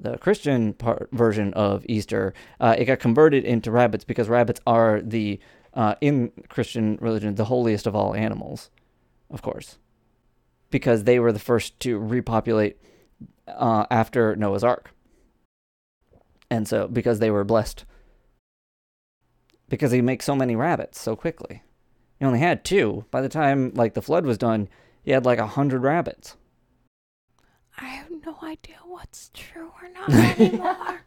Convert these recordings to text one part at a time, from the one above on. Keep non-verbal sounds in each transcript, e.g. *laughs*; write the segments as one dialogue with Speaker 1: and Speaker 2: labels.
Speaker 1: the Christian part version of Easter, uh, it got converted into rabbits because rabbits are the uh, in Christian religion the holiest of all animals, of course, because they were the first to repopulate uh, after Noah's Ark, and so because they were blessed, because he makes so many rabbits so quickly. He only had two. By the time like the flood was done, he had like a hundred rabbits.
Speaker 2: I have no idea what's true or not anymore.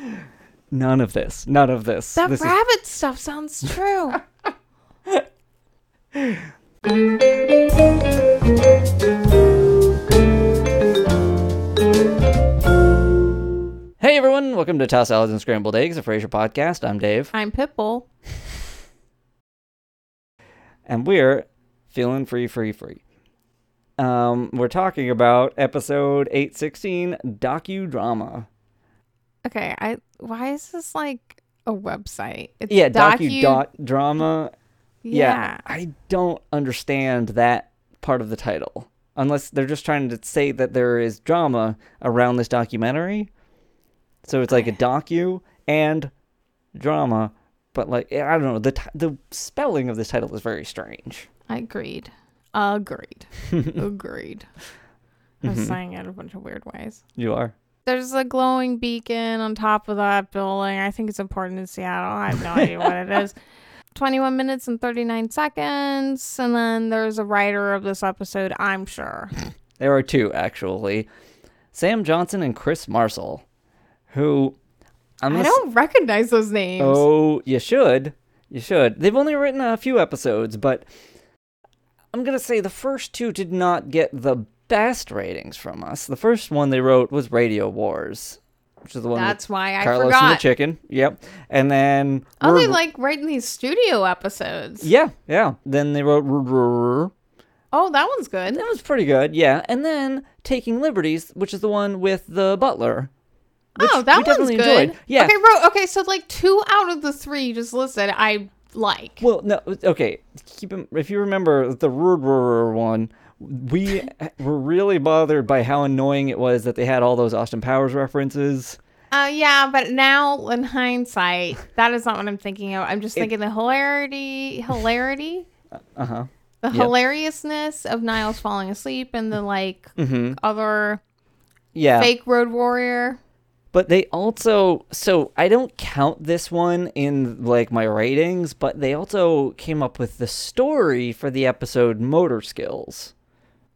Speaker 2: *laughs*
Speaker 1: None of this. None of this.
Speaker 2: that
Speaker 1: this is-
Speaker 2: rabbit stuff sounds true. *laughs*
Speaker 1: Hey everyone, welcome to Toss Salads and Scrambled Eggs, a Frasier podcast. I'm Dave,
Speaker 2: I'm Pitbull.
Speaker 1: and we're feeling free, free, free. Um, we're talking about episode 816 docudrama.
Speaker 2: Okay, I why is this like a website? It's
Speaker 1: Yeah,
Speaker 2: docu-
Speaker 1: dot drama.
Speaker 2: Yeah.
Speaker 1: I don't understand that part of the title. Unless they're just trying to say that there is drama around this documentary. So it's like a docu and drama, but like I don't know, the t- the spelling of this title is very strange.
Speaker 2: I agreed. Agreed. *laughs* agreed. I
Speaker 1: Mm-hmm.
Speaker 2: was saying it a bunch of weird ways.
Speaker 1: You are.
Speaker 2: There's a glowing beacon on top of that building. I think it's important in Seattle. I have no idea what it is. *laughs* 21 minutes and 39 seconds. And then there's a writer of this episode, I'm sure.
Speaker 1: There are two actually. Sam Johnson and Chris Marcel, who I'm
Speaker 2: I
Speaker 1: s-
Speaker 2: don't recognize those names.
Speaker 1: Oh, you should. You should. They've only written a few episodes, but I'm going to say the first two did not get the best ratings from us. The first one they wrote was Radio Wars, which is the one
Speaker 2: That's why I
Speaker 1: Carlos and the
Speaker 2: forgot.
Speaker 1: chicken. Yep. And then
Speaker 2: Oh, they like writing these studio episodes.
Speaker 1: Yeah, yeah. Then they wrote.
Speaker 2: Oh, that one's good.
Speaker 1: That was pretty good. Yeah. And then Taking Liberties, which is the one with the butler.
Speaker 2: oh, that one's good.
Speaker 1: enjoyed. Yeah.
Speaker 2: Okay, bro. Okay, so like two out of the three you just listed, I like.
Speaker 1: Well, no, okay. Keep in, if you remember the Rurr one, we *laughs* were really bothered by how annoying it was that they had all those Austin Powers references.
Speaker 2: Uh, yeah, but now in hindsight, that is not what I'm thinking of. I'm just thinking the hilarity, hilarity, *laughs*
Speaker 1: Uh huh.
Speaker 2: the
Speaker 1: Yeah.
Speaker 2: hilariousness of Niles falling asleep and the like
Speaker 1: Mm-hmm.
Speaker 2: other
Speaker 1: Yeah.
Speaker 2: fake road warrior.
Speaker 1: But they also, so I don't count this one in like my ratings, but they also came up with the story for the episode Motor Skills.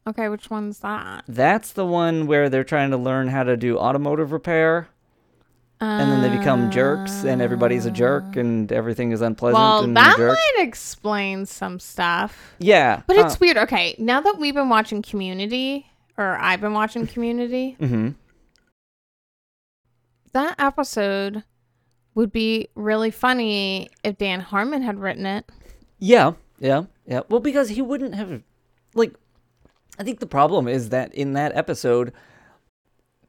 Speaker 2: Okay, which one's that?
Speaker 1: That's the one where they're trying to learn how to do automotive repair. And then they become jerks, and everybody's a jerk, and everything is unpleasant.
Speaker 2: Well,
Speaker 1: and
Speaker 2: that might explain some stuff.
Speaker 1: Yeah.
Speaker 2: But it's weird. Okay, now that we've been watching Community, or I've been watching Community,
Speaker 1: hmm
Speaker 2: that episode would be really funny if Dan Harmon had written it.
Speaker 1: Yeah, yeah, yeah. Well, because he wouldn't have, like, I think the problem is that in that episode,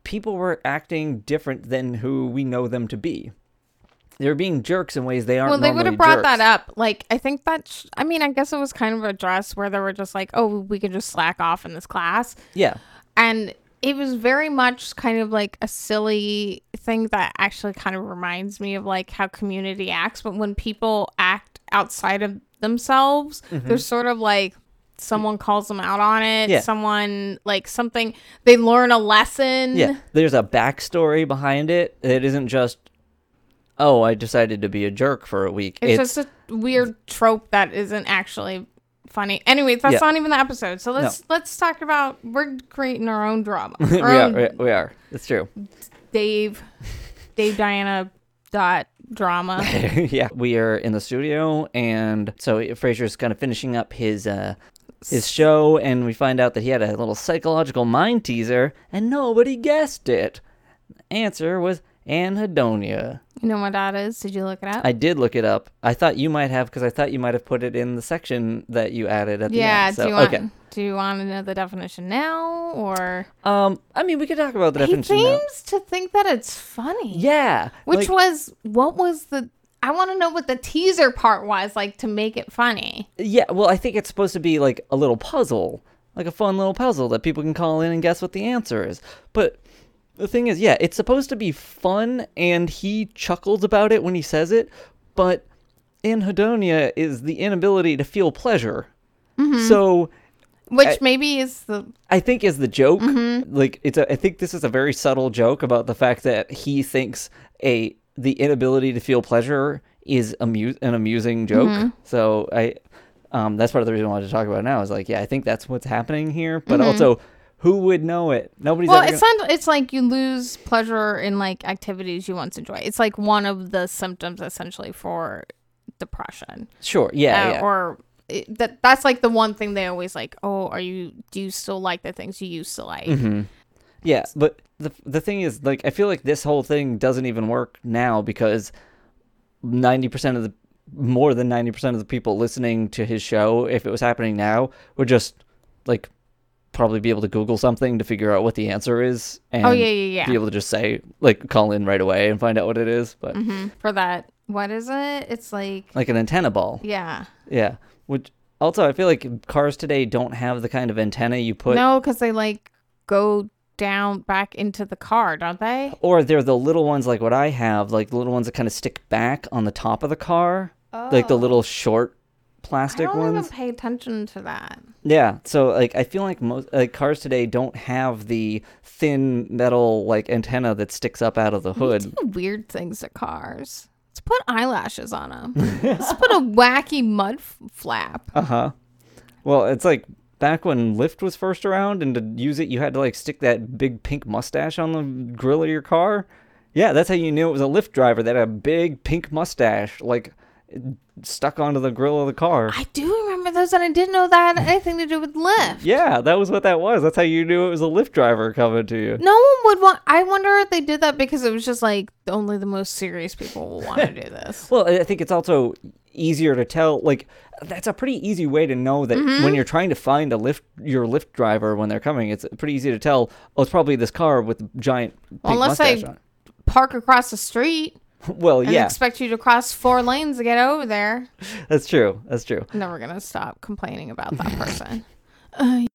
Speaker 1: people were acting different than who we know them to be. They were being jerks in ways they aren't.
Speaker 2: well, they would have brought
Speaker 1: jerks.
Speaker 2: that up. Like, I think that, sh- I mean, I guess it was kind of addressed where they were just like, oh, we could just slack off in this class.
Speaker 1: Yeah,
Speaker 2: And it was very much kind of like a silly thing that actually kind of reminds me of like how community acts. But when people act outside of themselves, mm-hmm. they're sort of like someone calls them out on it.
Speaker 1: Yeah.
Speaker 2: Someone like something, they learn a lesson.
Speaker 1: yeah. There's a backstory behind it. It isn't just, oh, I decided to be a jerk for a week.
Speaker 2: It's, just a weird trope that isn't actually funny. Anyway, that's
Speaker 1: Yeah.
Speaker 2: not even the episode. So let's let's talk about we're creating our own drama. *laughs*
Speaker 1: we
Speaker 2: Our
Speaker 1: are.
Speaker 2: own
Speaker 1: we- We are. It's true.
Speaker 2: Dave, Dave Diana dot drama. *laughs*
Speaker 1: yeah, we are in the studio, and so Frasier's kind of finishing up his uh, his show, and we find out that he had a little psychological mind teaser, and nobody guessed it. The answer was anhedonia.
Speaker 2: You know what that is? Did you look it up?
Speaker 1: I did look it up. I thought you might have, because I thought you might have put it in the section that you added at the
Speaker 2: yeah.
Speaker 1: end.
Speaker 2: do
Speaker 1: So,
Speaker 2: you want?
Speaker 1: okay.
Speaker 2: Do you want to know the definition now, or
Speaker 1: Um, I mean, we could talk about the
Speaker 2: he
Speaker 1: definition. now.
Speaker 2: seems to think that it's funny?
Speaker 1: Yeah.
Speaker 2: Which
Speaker 1: like-
Speaker 2: was what was the? I want to know what the teaser part was like to make it funny.
Speaker 1: Yeah, well, I think it's supposed to be like a little puzzle, like a fun little puzzle that people can call in and guess what the answer is. But the thing is, yeah, it's supposed to be fun, and he chuckles about it when he says it, but anhedonia is the inability to feel pleasure. So
Speaker 2: Which
Speaker 1: I-
Speaker 2: maybe is the
Speaker 1: I think is the joke.
Speaker 2: Mm-hmm.
Speaker 1: Like it's a I think this is a very subtle joke about the fact that he thinks a the inability to feel pleasure is amu- an amusing joke.
Speaker 2: Mm-hmm.
Speaker 1: So I um that's part of the reason I wanted to talk about it now is like yeah, I think that's what's happening here, but
Speaker 2: Mm-hmm.
Speaker 1: also who would know it? Nobody's
Speaker 2: well,
Speaker 1: ever
Speaker 2: it's
Speaker 1: gonna-
Speaker 2: not. It's like you lose pleasure in like activities you once enjoy. It's like one of the symptoms essentially for depression.
Speaker 1: Sure. Yeah,
Speaker 2: uh,
Speaker 1: yeah.
Speaker 2: or it, that that's like the one thing they always like oh are you do you still like the things you used to like
Speaker 1: Mm-hmm. Yeah, but the the thing is, like, I feel like this whole thing doesn't even work now because ninety percent of the more than ninety percent of the people listening to his show, if it was happening now, would just like probably be able to Google something to figure out what the answer is, and
Speaker 2: oh yeah yeah yeah
Speaker 1: be able to just say like call in right away and find out what it is. But
Speaker 2: hmm for that what is it it's like
Speaker 1: like an antenna ball,
Speaker 2: yeah
Speaker 1: yeah. Which also I feel like cars today don't have the kind of antenna you put
Speaker 2: no because they like go down back into the car don't they
Speaker 1: or they're the little ones like what I have, like the little ones that kind of stick back on the top of the car, like the
Speaker 2: Oh.
Speaker 1: little short plastic
Speaker 2: I
Speaker 1: plastic
Speaker 2: don't
Speaker 1: ones.
Speaker 2: even pay attention to that
Speaker 1: Yeah, so like I feel like most like cars today don't have the thin metal like antenna that sticks up out of the hood.
Speaker 2: weird things to cars let's put eyelashes on them let's put a *laughs* wacky mud f- flap
Speaker 1: Uh huh. Well, it's like back when Lyft was first around, and to use it, you had to like stick that big pink mustache on the grill of your car. Yeah, that's how you knew it was a Lyft driver that had a big pink mustache, like stuck onto the grill of the car.
Speaker 2: I do remember those, and I didn't know that had *laughs* anything to do with Lyft.
Speaker 1: Yeah, that was what that was. That's how you knew it was a Lyft driver coming to you.
Speaker 2: No one would want. I wonder if they did that because it was just like only the most serious people will want to do *laughs* this.
Speaker 1: Well, I think it's also easier to tell. Like, that's a pretty easy way to know that
Speaker 2: Mm-hmm.
Speaker 1: when you're trying to find a lift, your Lyft driver when they're coming, it's pretty easy to tell. Oh, it's probably this car with the giant
Speaker 2: Unless
Speaker 1: on.
Speaker 2: Park across the street *laughs*
Speaker 1: Well, yeah,
Speaker 2: expect you to cross four lanes to get over there.
Speaker 1: that's true. That's true.
Speaker 2: I'm never gonna stop complaining about that person. Uh.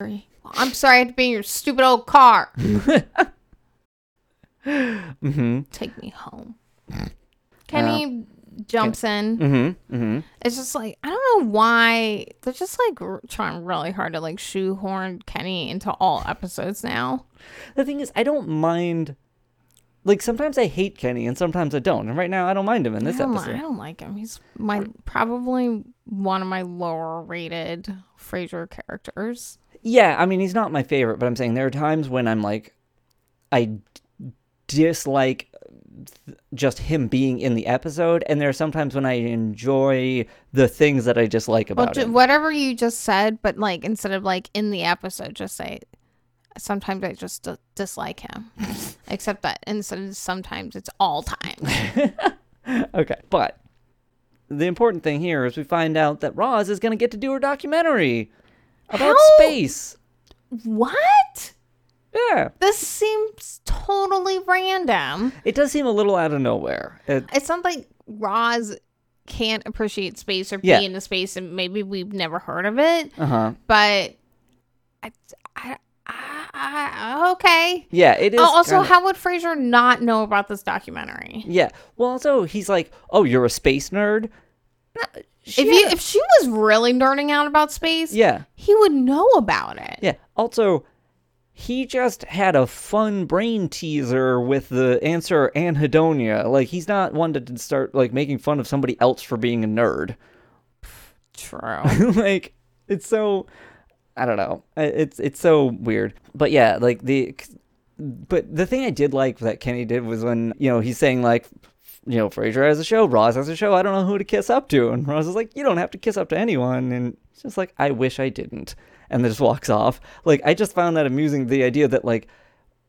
Speaker 2: *sighs* I'm sorry I had to be in your stupid old car. *laughs*
Speaker 1: Mm-hmm.
Speaker 2: Take me home. Kenny jumps in.
Speaker 1: Mm-hmm. Mm-hmm.
Speaker 2: It's just like I don't know why they're just like r- trying really hard to like shoehorn Kenny into all episodes now.
Speaker 1: The thing is, I don't mind. Like sometimes I hate Kenny and sometimes I don't. And right now I don't mind him in this
Speaker 2: I
Speaker 1: episode.
Speaker 2: I don't like him. He's my probably one of my lower rated Frasier characters.
Speaker 1: Yeah, I mean he's not my favorite, but I'm saying there are times when I'm like, I d- dislike th- just him being in the episode, and there are sometimes when I enjoy the things that I dislike
Speaker 2: Well,
Speaker 1: about
Speaker 2: ju-
Speaker 1: him.
Speaker 2: whatever you just said, but like instead of like in the episode, just say. Sometimes I just d- dislike him, *laughs* except that instead of sometimes it's all time. *laughs*
Speaker 1: okay, but the important thing here is we find out that Roz is going to get to do her documentary about
Speaker 2: How?
Speaker 1: space.
Speaker 2: what?
Speaker 1: Yeah,
Speaker 2: This seems totally random.
Speaker 1: it does seem a little out of nowhere. It,
Speaker 2: It's not like Roz can't appreciate space or be
Speaker 1: Yeah.
Speaker 2: into space, and maybe we've never heard of it.
Speaker 1: uh huh.
Speaker 2: But I, I, okay.
Speaker 1: Yeah, it is.
Speaker 2: Oh, also,
Speaker 1: kinda-
Speaker 2: how would Frasier not know about this documentary?
Speaker 1: Yeah. Well, also he's like, "Oh, you're a space nerd." No, she
Speaker 2: If
Speaker 1: had-
Speaker 2: if she was really nerding out about space,
Speaker 1: yeah,
Speaker 2: he would know about it.
Speaker 1: yeah. Also, he just had a fun brain teaser with the answer anhedonia. Like he's not one to start like making fun of somebody else for being a nerd.
Speaker 2: True. *laughs*
Speaker 1: like it's so I don't know. It's it's so weird. But yeah, like the but the thing I did like that Kenny did was when, you know, he's saying like you know, Frasier has a show, Roz has a show, I don't know who to kiss up to. And Roz is like, You don't have to kiss up to anyone and it's just like, I wish I didn't and then just walks off. Like I just found that amusing the idea that like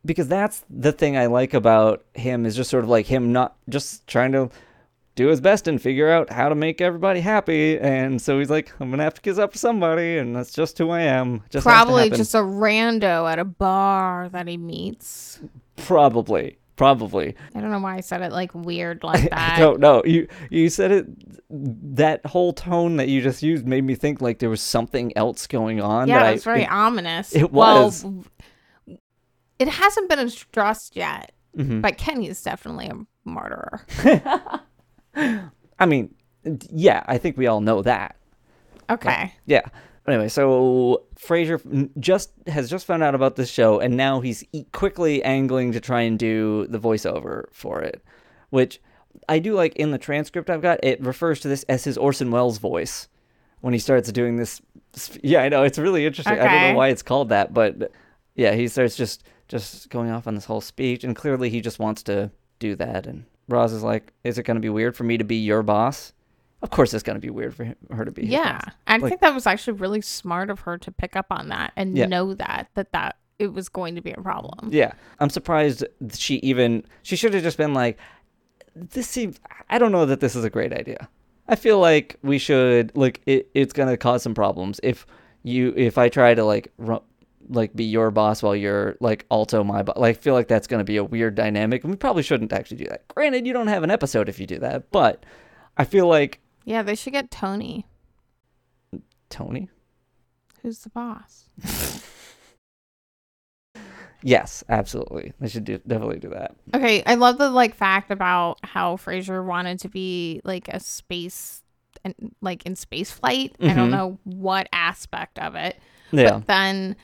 Speaker 1: because that's the thing I like about him is just sort of like him not just trying to do his best and figure out how to make everybody happy. And so he's like, I'm gonna have to kiss up to somebody, and that's just who I am. Just
Speaker 2: Probably just a rando at a bar that he meets.
Speaker 1: probably, probably.
Speaker 2: I don't know why I said it like weird *laughs* like that.
Speaker 1: I don't know. You you said it. That whole tone that you just used made me think like there was something else going on.
Speaker 2: yeah,
Speaker 1: that
Speaker 2: it was very
Speaker 1: I,
Speaker 2: ominous.
Speaker 1: it
Speaker 2: Well,
Speaker 1: was.
Speaker 2: it hasn't been addressed yet,
Speaker 1: Mhm.
Speaker 2: but Kenny is definitely a murderer. *laughs* *laughs*
Speaker 1: I mean, yeah, I think we all know that.
Speaker 2: Okay.
Speaker 1: Yeah. Anyway, so Frasier just has just found out about this show, and now he's quickly angling to try and do the voiceover for it, which I do like. In the transcript I've got, it refers to this as his Orson Welles voice when he starts doing this. Yeah, I know it's really interesting. I don't know why it's called that, but yeah, he starts just just going off on this whole speech, and clearly he just wants to do that. And Roz is like, "Is it going to be weird for me to be your boss?" Of course, it's going to be weird for him, her to be. his
Speaker 2: Yeah. I
Speaker 1: Like-
Speaker 2: think that was actually really smart of her to pick up on that and
Speaker 1: Yeah.
Speaker 2: know that that that it was going to be a problem.
Speaker 1: Yeah, I'm surprised she even she should have just been like, this seems. I don't know that this is a great idea. I feel like we should like it. It's gonna cause some problems if you if I try to like ru- like be your boss while you're like also my boss. Like I feel like that's gonna be a weird dynamic, and we probably shouldn't actually do that. Granted, you don't have an episode if you do that, but I feel like
Speaker 2: Yeah, they should get Tony,
Speaker 1: Tony.
Speaker 2: who's the boss. *laughs*
Speaker 1: Yes, absolutely. They should do, definitely do that.
Speaker 2: Okay, I love the like fact about how Frasier wanted to be like a space and like in space flight. I don't
Speaker 1: Mhm.
Speaker 2: know what aspect of it.
Speaker 1: Yeah.
Speaker 2: But then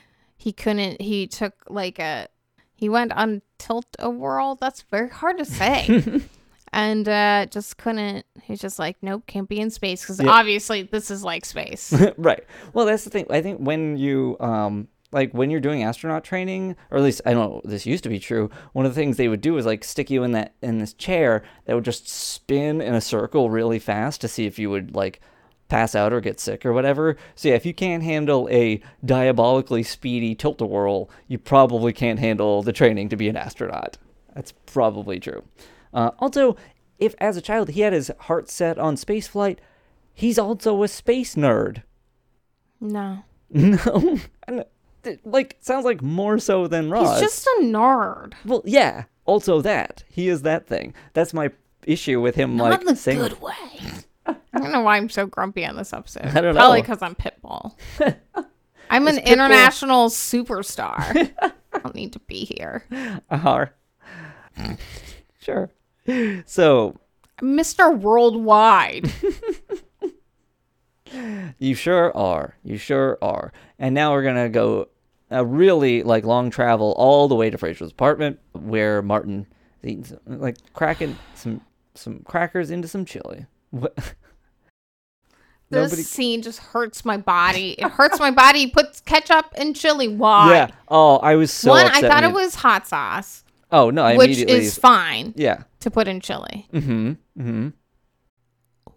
Speaker 2: he couldn't he took like a he went on tilt a world. That's very hard to say. *laughs* and uh just couldn't he's just like nope can't be in space because
Speaker 1: Yeah.
Speaker 2: obviously this is like space *laughs*
Speaker 1: right. Well, that's the thing. I think when you um like when you're doing astronaut training, or at least I don't know, this used to be true. One of the things they would do is like stick you in that in this chair that would just spin in a circle really fast to see if you would like pass out or get sick or whatever. So yeah, if you can't handle a diabolically speedy tilt-a-whirl, you probably can't handle the training to be an astronaut. That's probably true. Uh, also, if as a child he had his heart set on space flight, he's also a space nerd.
Speaker 2: no *laughs*
Speaker 1: No, like sounds like more so than Roz.
Speaker 2: he's just a nerd
Speaker 1: well, yeah. Also, that he is that thing. That's my issue with him.
Speaker 2: not
Speaker 1: like
Speaker 2: in the
Speaker 1: saying,
Speaker 2: good way i don't know why i'm so grumpy on this episode
Speaker 1: I don't
Speaker 2: probably
Speaker 1: know.
Speaker 2: because i'm pitbull *laughs* i'm an
Speaker 1: Pitbull-
Speaker 2: international superstar *laughs* i don't need to be here
Speaker 1: uh sure. So
Speaker 2: mr worldwide *laughs*
Speaker 1: you sure are. You sure are. And now we're gonna go a really like long travel all the way to Frasier's apartment, where Martin is eating some, like cracking some some crackers into some chili. What? *laughs*
Speaker 2: this
Speaker 1: Nobody-
Speaker 2: scene just hurts my body it hurts my body puts ketchup and chili why
Speaker 1: Yeah. Oh, I was so
Speaker 2: one i thought it was hot sauce
Speaker 1: Oh no! I
Speaker 2: which is fine
Speaker 1: yeah.
Speaker 2: to put in chili
Speaker 1: Mm-hmm. Mm-hmm.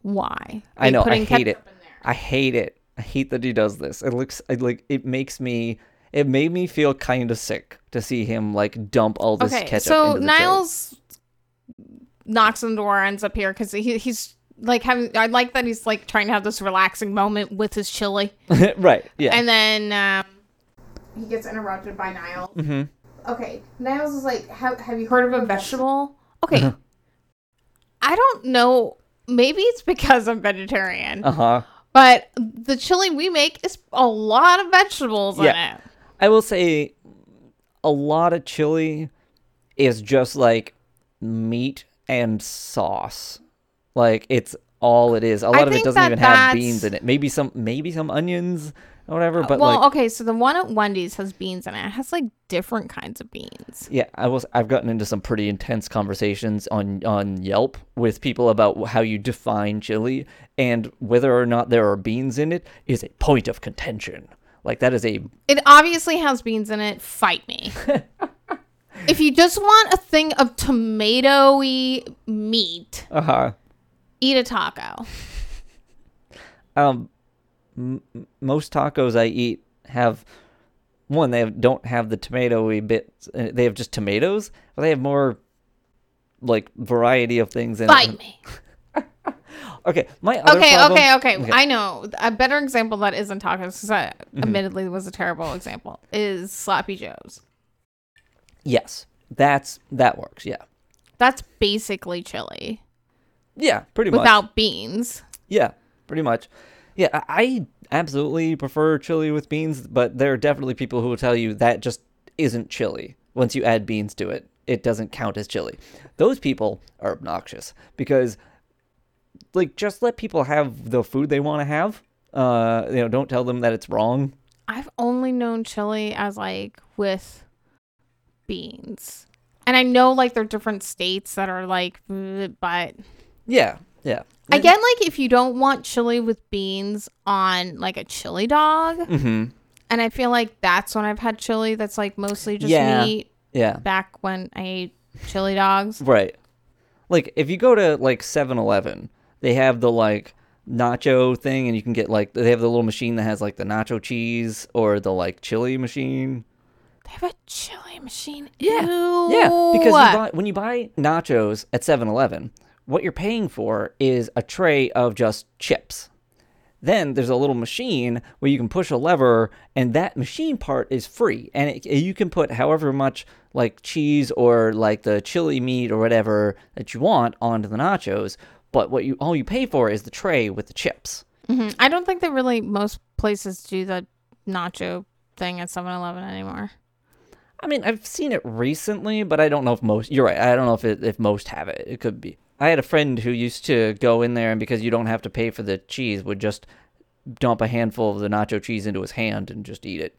Speaker 2: why
Speaker 1: I know. I hate it.
Speaker 2: ketchup in there?
Speaker 1: I hate it. I hate that he does this. It looks it, like it makes me. It made me feel kind of sick to see him like dump all this
Speaker 2: okay
Speaker 1: ketchup
Speaker 2: so
Speaker 1: the chili.
Speaker 2: niles knocks on the door ends up here because he, he's like having i like that he's like trying to have this relaxing moment with his chili *laughs*
Speaker 1: right. Yeah.
Speaker 2: and then um, he gets interrupted by niles
Speaker 1: mm-hmm.
Speaker 2: okay niles is like have, have you heard of a vegetable okay
Speaker 1: Uh-huh.
Speaker 2: i don't know maybe it's because i'm vegetarian
Speaker 1: Uh huh.
Speaker 2: but the chili we make is a lot of vegetables in it
Speaker 1: I will say, a lot of chili is just like meat and sauce. Like it's all it is. A lot of it doesn't even have beans in it. Maybe some, maybe some onions or whatever. But
Speaker 2: well
Speaker 1: like,
Speaker 2: okay so the one at wendy's has beans in it it has like different kinds of beans
Speaker 1: Yeah, I was. I've gotten into some pretty intense conversations on on Yelp with people about how you define chili and whether or not there are beans in it is a point of contention. Like that is a
Speaker 2: It obviously has beans in it. Fight me. *laughs* if you just want a thing of tomatoey meat,
Speaker 1: uh huh.
Speaker 2: Eat a taco.
Speaker 1: Um, m- most tacos I eat have one. They have, don't have the tomatoey bits. uh, They have just tomatoes, but they have more like variety of things in it.
Speaker 2: me. *laughs*
Speaker 1: Okay, my
Speaker 2: Okay,
Speaker 1: problem-
Speaker 2: okay, okay,
Speaker 1: Okay.
Speaker 2: I know a better example that isn't tacos, because that
Speaker 1: Mm-hmm.
Speaker 2: admittedly was a terrible example, is sloppy joes.
Speaker 1: Yes, that's that works. Yeah,
Speaker 2: That's basically chili
Speaker 1: yeah, pretty much.
Speaker 2: without beans.
Speaker 1: Yeah, pretty much. Yeah, I absolutely prefer chili with beans, but there are definitely people who will tell you that just isn't chili. once you add beans to it, it doesn't count as chili. Those people are obnoxious because, like, just let people have the food they want to have. Uh, you know, don't tell them that it's wrong.
Speaker 2: I've only known chili as like with beans. And I know like there are different states that are like, but
Speaker 1: Yeah, yeah.
Speaker 2: Again, like if you don't want chili with beans on like a chili dog,
Speaker 1: Mm-hmm.
Speaker 2: and I feel like that's when I've had chili that's like mostly just
Speaker 1: Yeah.
Speaker 2: meat.
Speaker 1: Yeah.
Speaker 2: Back when I ate chili dogs,
Speaker 1: Right. Like if you go to like 7-Eleven, they have the like nacho thing and you can get like they have the little machine that has like the nacho cheese or the like chili machine.
Speaker 2: they have a chili machine.
Speaker 1: Yeah.
Speaker 2: Ew.
Speaker 1: Yeah, because you buy, when you buy nachos at 7-Eleven, what you're paying for is a tray of just chips. Then there's a little machine where you can push a lever, and that machine part is free, and it, you can put however much like cheese or like the chili meat or whatever that you want onto the nachos. But what you all you pay for is the tray with the chips.
Speaker 2: Mhm. I don't think that really most places do the nacho thing at 7-Eleven anymore.
Speaker 1: I mean, I've seen it recently, but I don't know if most. You're right. I don't know if it, if most have it. It could be. I had a friend who used to go in there, and because you don't have to pay for the cheese, would just dump a handful of the nacho cheese into his hand and just eat it.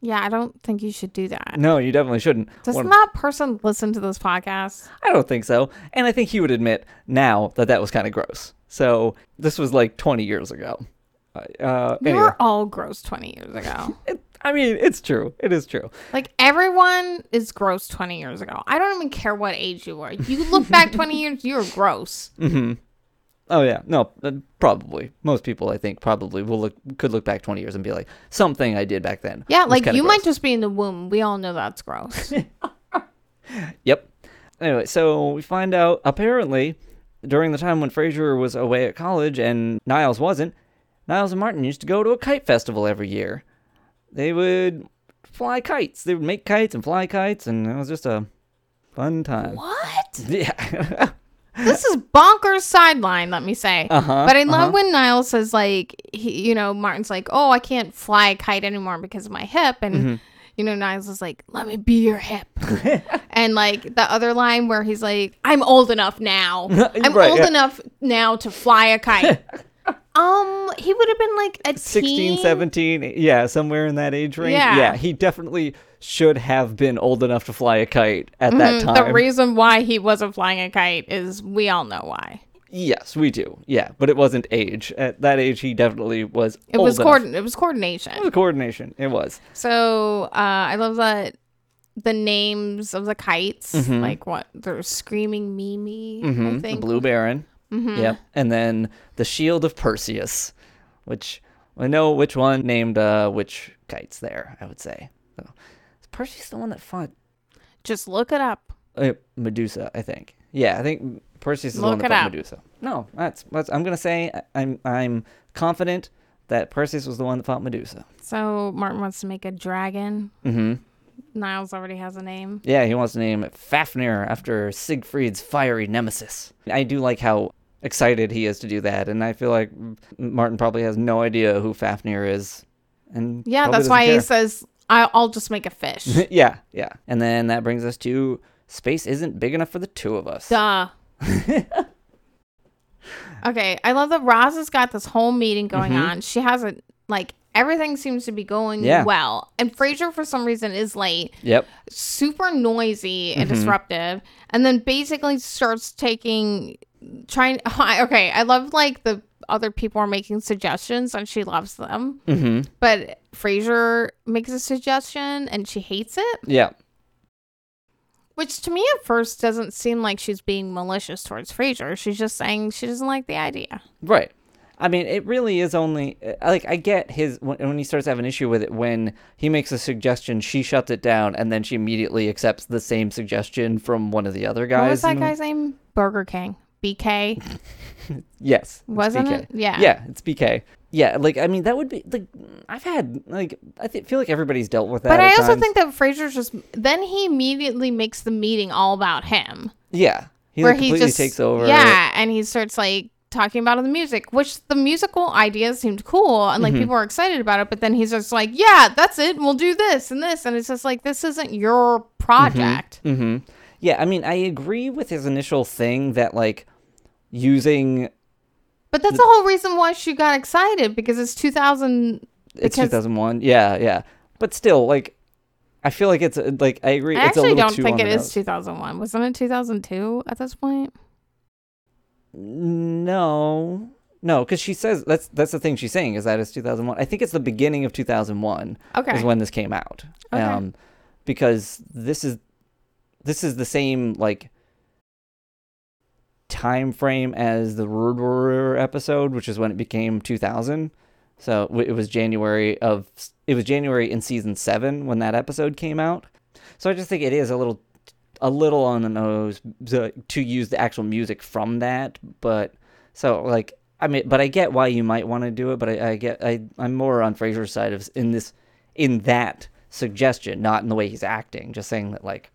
Speaker 2: Yeah, I don't think you should do that.
Speaker 1: No, you definitely shouldn't.
Speaker 2: Does
Speaker 1: One-
Speaker 2: that person listen to this podcast?
Speaker 1: I don't think so. And I think he would admit now that that was kind of gross. So this was like 20 years ago. Uh,
Speaker 2: We were all gross 20 years ago. *laughs*
Speaker 1: it, I mean, it's true. It is true.
Speaker 2: like everyone is gross 20 years ago. I don't even care what age you were. You look back 20 years, you're gross.
Speaker 1: Mm-hmm. Oh yeah, no, uh, probably. Most people, I think, probably will look could look back 20 years and be like, something I did back then.
Speaker 2: Yeah, like you
Speaker 1: gross."
Speaker 2: might just be in the womb. We all know that's gross. *laughs*
Speaker 1: Yep. Anyway, so we find out apparently during the time when Frasier was away at college and Niles wasn't, Niles and Martin used to go to a kite festival every year. They would fly kites. They would make kites and fly kites, and it was just a fun time.
Speaker 2: what? *laughs*
Speaker 1: Yeah.
Speaker 2: This is bonkers sideline, let me say.
Speaker 1: Uh-huh,
Speaker 2: But I love
Speaker 1: uh-huh.
Speaker 2: when Niles says, like, he, you know, Martin's like, oh, I can't fly a kite anymore because of my hip. And,
Speaker 1: Mm-hmm.
Speaker 2: you know, Niles is like, let me be your hip. *laughs* and, like, the other line where he's like, I'm old enough now. *laughs* I'm
Speaker 1: Right,
Speaker 2: old
Speaker 1: yeah.
Speaker 2: enough now to fly a kite. Um, he would have been like a
Speaker 1: 16,
Speaker 2: teen.
Speaker 1: 17, yeah, somewhere in that age range.
Speaker 2: Yeah.
Speaker 1: he definitely should have been old enough to fly a kite at that
Speaker 2: Mhm,
Speaker 1: time.
Speaker 2: The reason why he wasn't flying a kite is we all know why.
Speaker 1: yes, we do. Yeah, but it wasn't age. At that age, he definitely was
Speaker 2: It
Speaker 1: old
Speaker 2: was
Speaker 1: enough.
Speaker 2: coordin- it was coordination.
Speaker 1: It was coordination. It was.
Speaker 2: So uh, I love that the names of the kites, like what they're screaming Mimi, I
Speaker 1: Mhm, The
Speaker 2: think.
Speaker 1: Blue Baron.
Speaker 2: Mm-hmm.
Speaker 1: Yep. And then the Shield of Perseus, which I know which one named uh, which kites there, I would say. So, is Perseus the one that fought
Speaker 2: Just look it up.
Speaker 1: uh, Medusa, I think. Yeah, I think Perseus is the one that fought
Speaker 2: up.
Speaker 1: Medusa. No, that's, that's I'm going to say I- I'm I'm confident that Perseus was the one that fought Medusa.
Speaker 2: So Martin wants to make a dragon.
Speaker 1: Mhm.
Speaker 2: Niles already has a name.
Speaker 1: Yeah, he wants to name it Fafnir after Siegfried's fiery nemesis. I do like how excited he is to do that, and I feel like Martin probably has no idea who Fafnir is. And
Speaker 2: Yeah, that's why he says, I'll just make a fish. *laughs*
Speaker 1: yeah, yeah. And then that brings us to space isn't big enough for the two of us.
Speaker 2: Duh. *laughs* okay, I love that Roz has got this whole meeting going mm-hmm. on. She has a like everything seems to be going
Speaker 1: Yeah.
Speaker 2: well, and Frasier for some reason is late,
Speaker 1: Yep.
Speaker 2: super noisy and mm-hmm. disruptive, and then basically starts taking trying. *laughs* Okay, I love like the other people are making suggestions and she loves them,
Speaker 1: Mm-hmm.
Speaker 2: but Frasier makes a suggestion and she hates it.
Speaker 1: Yeah.
Speaker 2: Which to me at first doesn't seem like she's being malicious towards Frasier. She's just saying she doesn't like the idea.
Speaker 1: Right. I mean, it really is only uh, like I get his when, when he starts to have an issue with it when he makes a suggestion, she shuts it down, and then she immediately accepts the same suggestion from one of the other guys.
Speaker 2: what was that guy's name? Burger King. BK.
Speaker 1: Yes,
Speaker 2: Wasn't
Speaker 1: BK.
Speaker 2: it? Yeah.
Speaker 1: Yeah, it's BK. Yeah, like I mean, that would be like I've had like I th- feel like everybody's dealt with that.
Speaker 2: But I also
Speaker 1: times.
Speaker 2: think that Frasier's just then he immediately makes the meeting all about him.
Speaker 1: yeah, he
Speaker 2: where
Speaker 1: like,
Speaker 2: he just
Speaker 1: takes over.
Speaker 2: Yeah, and he starts like talking about the music, which the musical ideas seemed cool and like
Speaker 1: Mm-hmm.
Speaker 2: people were excited about it, but then he's just like, Yeah, that's it, we'll do this and this and it's just like this isn't your project.
Speaker 1: Mm-hmm. Yeah, I mean, I agree with his initial thing that like using
Speaker 2: But that's the whole reason why she got excited because it's 2000.
Speaker 1: it's
Speaker 2: Because-
Speaker 1: 2001. Yeah, yeah. But still, like, I feel like it's like I agree.
Speaker 2: I
Speaker 1: it's a
Speaker 2: actually don't think it is
Speaker 1: nose.
Speaker 2: 2001. Wasn't it 2002 at this point?
Speaker 1: No, no, because she says that's that's the thing she's saying is that it's 2001. I think it's the beginning of 2001
Speaker 2: Okay.
Speaker 1: is when this came out.
Speaker 2: Okay.
Speaker 1: Um, because this is this is the same like time frame as the Road Warrior episode, which is when it became 2000. So it was January of it was January in season seven when that episode came out. So I just think it is a little a little on the nose to, to use the actual music from that, but so like I mean, but I get why you might want to do it, but I, I get I I'm more on Frasier's side of in this in that suggestion, not in the way he's acting. Just saying that like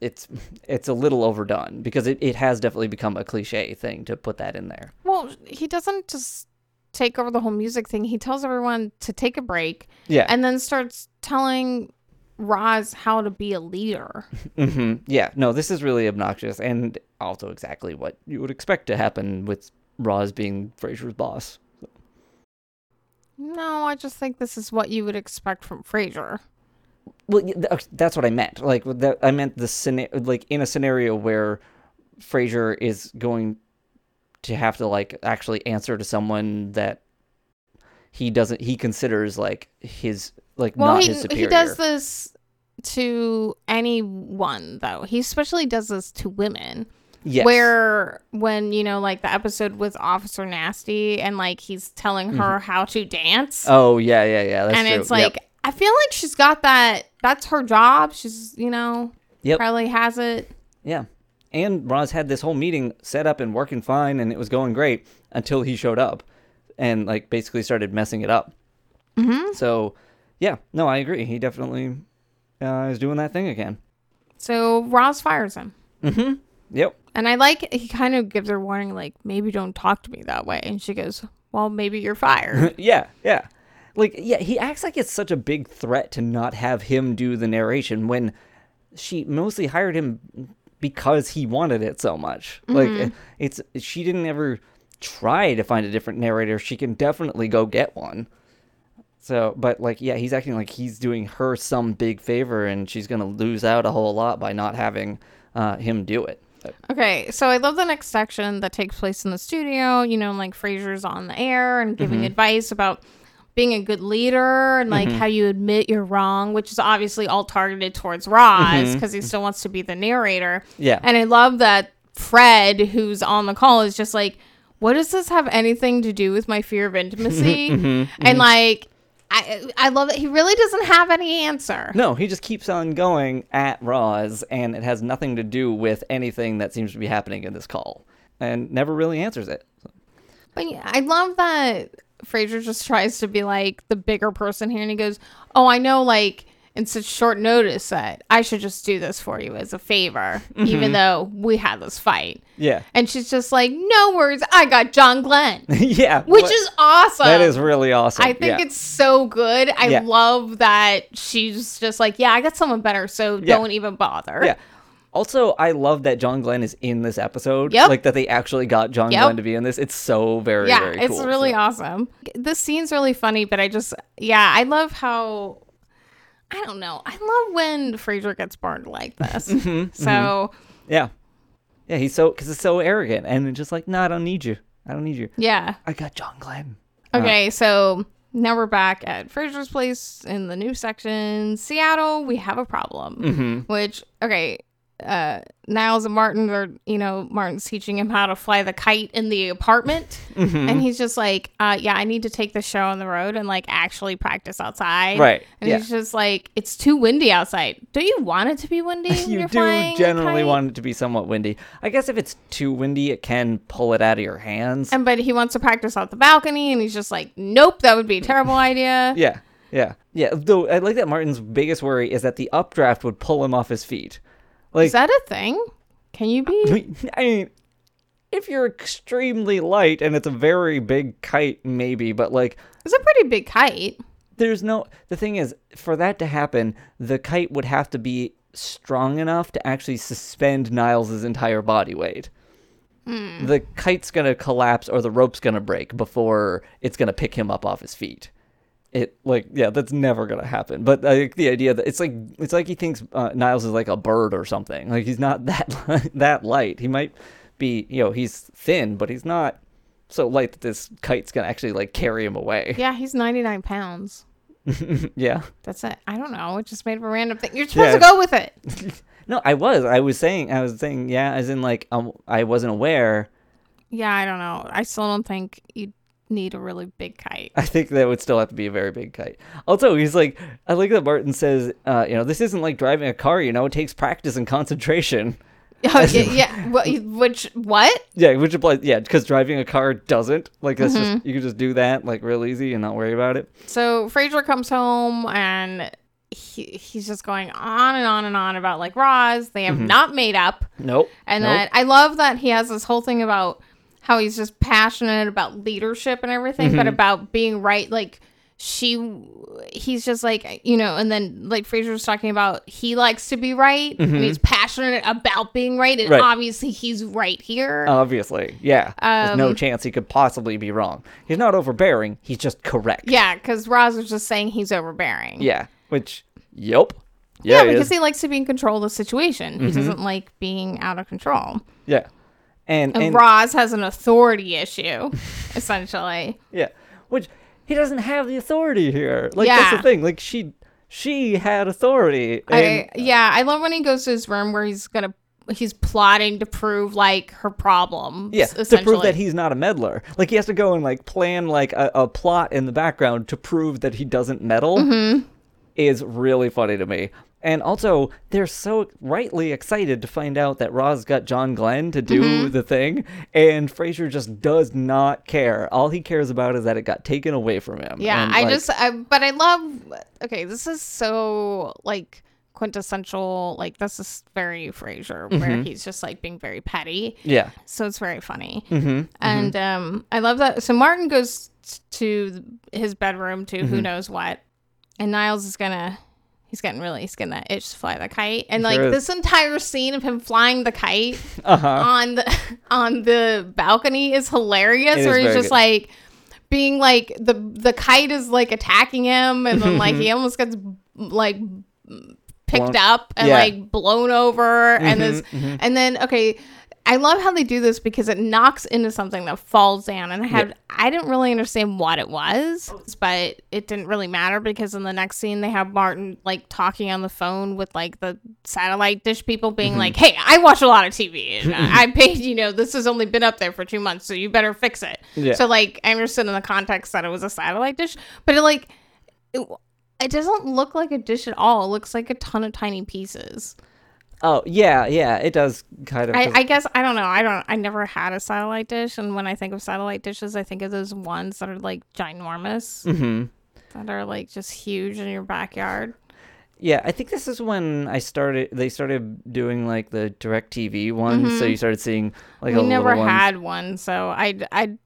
Speaker 1: it's it's a little overdone because it, it has definitely become a cliche thing to put that in there.
Speaker 2: Well, he doesn't just take over the whole music thing. He tells everyone to take a break
Speaker 1: Yeah.
Speaker 2: and then starts telling Roz how to be a leader. *laughs*
Speaker 1: hmm Yeah. No, this is really obnoxious and also exactly what you would expect to happen with Roz being Frasier's boss.
Speaker 2: No, I just think this is what you would expect from Frasier.
Speaker 1: Well, okay, that's what I meant. Like that, I meant the scena- like in a scenario where Frasier is going to have to like actually answer to someone that he doesn't he considers like his like
Speaker 2: Well,
Speaker 1: not
Speaker 2: he
Speaker 1: his superior.
Speaker 2: he does this to anyone though. He especially does this to women.
Speaker 1: yes.
Speaker 2: Where when you know like the episode with Officer Nasty and like he's telling her how to dance.
Speaker 1: Mm-hmm. Oh yeah, yeah, yeah. That's
Speaker 2: and
Speaker 1: true.
Speaker 2: it's like
Speaker 1: Yep.
Speaker 2: I feel like she's got that that's her job. She's, you know,
Speaker 1: Yep.
Speaker 2: probably has it.
Speaker 1: Yeah. And Roz had this whole meeting set up and working fine and it was going great until he showed up and like basically started messing it up.
Speaker 2: Mhm.
Speaker 1: So, yeah, no, I agree. He definitely uh, is doing that thing again.
Speaker 2: So Roz fires him.
Speaker 1: Mm-hmm. Yep.
Speaker 2: And I like he kind of gives her warning like maybe don't talk to me that way and she goes, "Well, maybe you're fired." *laughs*
Speaker 1: yeah, yeah. Like yeah, he acts like it's such a big threat to not have him do the narration when she mostly hired him because he wanted it so much. Like it's she didn't ever try to find a different narrator. She can definitely go get one. So, but like yeah, he's acting like he's doing her some big favor and she's going to lose out a whole lot by not having uh, him do it.
Speaker 2: Okay, so I love the next section that takes place in the studio. You know, like Frasier's on the air and giving advice about being a good leader and like mm-hmm. how you admit you're wrong, which is obviously all targeted towards Roz mm-hmm. because he still wants to be the narrator.
Speaker 1: Yeah.
Speaker 2: And I love that Fred, who's on the call, is just like, what does this have anything to do with my fear of *laughs* intimacy? Mm-hmm. And like, I I love it. He really doesn't have any answer.
Speaker 1: No, he just keeps on going at Roz, and it has nothing to do with anything that seems to be happening in this call, and never really answers it.
Speaker 2: But yeah, I love that Frasier just tries to be like the bigger person here, and he goes, "Oh, I know, like in such short notice that I should just do this for you as a favor,
Speaker 1: Mm-hmm.
Speaker 2: even though we had this fight."
Speaker 1: Yeah,
Speaker 2: And she's just like, "No worries, I got John Glenn," *laughs*
Speaker 1: yeah,
Speaker 2: which
Speaker 1: what-
Speaker 2: is awesome.
Speaker 1: that is really awesome.
Speaker 2: I think
Speaker 1: yeah.
Speaker 2: it's so good. I
Speaker 1: Yeah.
Speaker 2: love that she's just like, "Yeah, I got someone better, so
Speaker 1: Yeah.
Speaker 2: don't even bother."
Speaker 1: yeah. Also, I love that John Glenn is in this episode.
Speaker 2: Yep.
Speaker 1: Like that they actually got John
Speaker 2: Yep.
Speaker 1: Glenn to be in this. It's so very,
Speaker 2: yeah,
Speaker 1: very
Speaker 2: it's
Speaker 1: cool.
Speaker 2: really
Speaker 1: So-
Speaker 2: awesome. This scene's really funny, but I just, yeah, I love how, I don't know, I love when Frasier gets burned like this. *laughs*
Speaker 1: Mm-hmm,
Speaker 2: so,
Speaker 1: Yeah, yeah. He's so because it's so arrogant and just like, no, I don't need you. I don't need you.
Speaker 2: yeah.
Speaker 1: I got John Glenn.
Speaker 2: Okay, so now we're back at Frasier's place in the new section, Seattle. We have a problem,
Speaker 1: Mm-hmm.
Speaker 2: which, okay, uh, Niles and Martin are, you know, Martin's teaching him how to fly the kite in the apartment.
Speaker 1: Mm-hmm.
Speaker 2: And he's just like, uh, yeah, I need to take the show on the road and like actually practice outside.
Speaker 1: Right,
Speaker 2: And
Speaker 1: yeah.
Speaker 2: he's just like, it's too windy outside. Don't you want it to be windy? when *laughs*
Speaker 1: you do generally want it to be somewhat windy. I guess if it's too windy, it can pull it out of your hands.
Speaker 2: And but he wants to practice out the balcony, and he's just like, nope, that would be a terrible *laughs* idea.
Speaker 1: Yeah, yeah, yeah. Though I like that Martin's biggest worry is that the updraft would pull him off his feet. Like,
Speaker 2: Is that a thing? Can you be? *laughs*
Speaker 1: I mean, if you're extremely light and it's a very big kite, maybe, but like,
Speaker 2: It's a pretty big kite.
Speaker 1: there's no. The thing is, for that to happen, the kite would have to be strong enough to actually suspend Niles' entire body weight.
Speaker 2: Hmm.
Speaker 1: The kite's gonna collapse or the rope's gonna break before it's gonna pick him up off his feet. It like yeah, that's never gonna happen. But like the idea that it's like it's like he thinks uh, Niles is like a bird or something. Like he's not *laughs* that that light. He might be you know he's thin, but he's not so light that this kite's gonna actually like carry him away. *laughs*
Speaker 2: Yeah, he's 99 pounds.
Speaker 1: yeah.
Speaker 2: That's it. I don't know. It just made a random thing. You're supposed
Speaker 1: Yeah.
Speaker 2: to go with it. *laughs*
Speaker 1: No, I was. I was saying. I was saying. Yeah, as in like um, I wasn't aware.
Speaker 2: Yeah, I don't know. I still don't think you need a really big kite.
Speaker 1: I think that would still have to be a very big kite. Also, he's like, I like that Martin says, uh, you know, this isn't like driving a car. You know, it takes practice and concentration. *laughs*
Speaker 2: yeah, which what?
Speaker 1: Yeah, which applies. Yeah, because driving a car doesn't. Like that's
Speaker 2: Mm-hmm.
Speaker 1: just you can just do that like real easy and not worry about it.
Speaker 2: So Frasier comes home and he, he's just going on and on and on about like Roz. They have not made up.
Speaker 1: Nope.
Speaker 2: And
Speaker 1: nope.
Speaker 2: then I love that he has this whole thing about how he's just passionate about leadership and everything,
Speaker 1: Mm-hmm.
Speaker 2: but about being right. Like she, he's just like, you know, and then like Frasier's talking about he likes to be right and he's passionate about being right. And
Speaker 1: Mm-hmm. Right.
Speaker 2: obviously he's right here.
Speaker 1: Obviously, yeah. There's no
Speaker 2: Um,
Speaker 1: chance he could possibly be wrong. He's not overbearing. He's just correct.
Speaker 2: yeah, because Roz was just saying he's overbearing.
Speaker 1: Yeah. Which, yep.
Speaker 2: Yeah,
Speaker 1: Yeah,
Speaker 2: because
Speaker 1: is. Mm-hmm.
Speaker 2: he likes to be in control of the situation. He doesn't like being out of control.
Speaker 1: yeah. And,
Speaker 2: And,
Speaker 1: and
Speaker 2: Roz has an authority issue, *laughs* essentially.
Speaker 1: Yeah, which he doesn't have the authority here. Like that's the thing. Like she, she had authority. And,
Speaker 2: I yeah, I love when he goes to his room where he's gonna he's plotting to prove like her problem.
Speaker 1: yeah, to prove that he's not a meddler. Like he has to go and like plan like a, a plot in the background to prove that he doesn't meddle.
Speaker 2: Mm-hmm.
Speaker 1: Is really funny to me. And also, they're so rightly excited to find out that Roz got John Glenn to do
Speaker 2: Mm-hmm.
Speaker 1: the thing, and Frasier just does not care. All he cares about is that it got taken away from him.
Speaker 2: Yeah,
Speaker 1: And,
Speaker 2: I
Speaker 1: like,
Speaker 2: just I, but I love okay, this is so like quintessential like this is very Frasier
Speaker 1: Mm-hmm.
Speaker 2: where he's just like being very petty.
Speaker 1: yeah.
Speaker 2: So it's very funny.
Speaker 1: Mm-hmm.
Speaker 2: And um I love that so Martin goes to his bedroom to
Speaker 1: Mm-hmm.
Speaker 2: who knows what. And Niles is gonna he's getting really he's getting that itch to fly the kite. And like
Speaker 1: Sure
Speaker 2: this entire scene of him flying the kite *laughs*
Speaker 1: Uh huh.
Speaker 2: on the *laughs* on the balcony is hilarious
Speaker 1: It
Speaker 2: where
Speaker 1: is
Speaker 2: he's just
Speaker 1: good.
Speaker 2: like being like the the kite is like attacking him and then like he *laughs* almost gets like picked
Speaker 1: Blown-
Speaker 2: up and
Speaker 1: Yeah.
Speaker 2: like blown over and this and then okay I love how they do this because it knocks into something that falls down. And I had I didn't really understand what it was but it didn't really matter because in the next scene they have Martin like talking on the phone with like the satellite dish people being mm-hmm. like hey I watch a lot of TV and *laughs* I paid you know this has only been up there for two months so you better fix it.
Speaker 1: Yeah.
Speaker 2: so like I understood in the context that it was a satellite dish but it like it, it doesn't look like a dish at all. It looks like a ton of tiny pieces
Speaker 1: Oh yeah, yeah, it does kind of.
Speaker 2: I, I guess I don't know. I don't. I never had a satellite dish, and when I think of satellite dishes, I think of those ones that are like ginormous,
Speaker 1: hmm
Speaker 2: that are like just huge in your backyard.
Speaker 1: Yeah, I think this is when I started. They started doing like the Direct TV ones, so you started seeing like
Speaker 2: Mm-hmm. we
Speaker 1: a
Speaker 2: never had one, so I, I,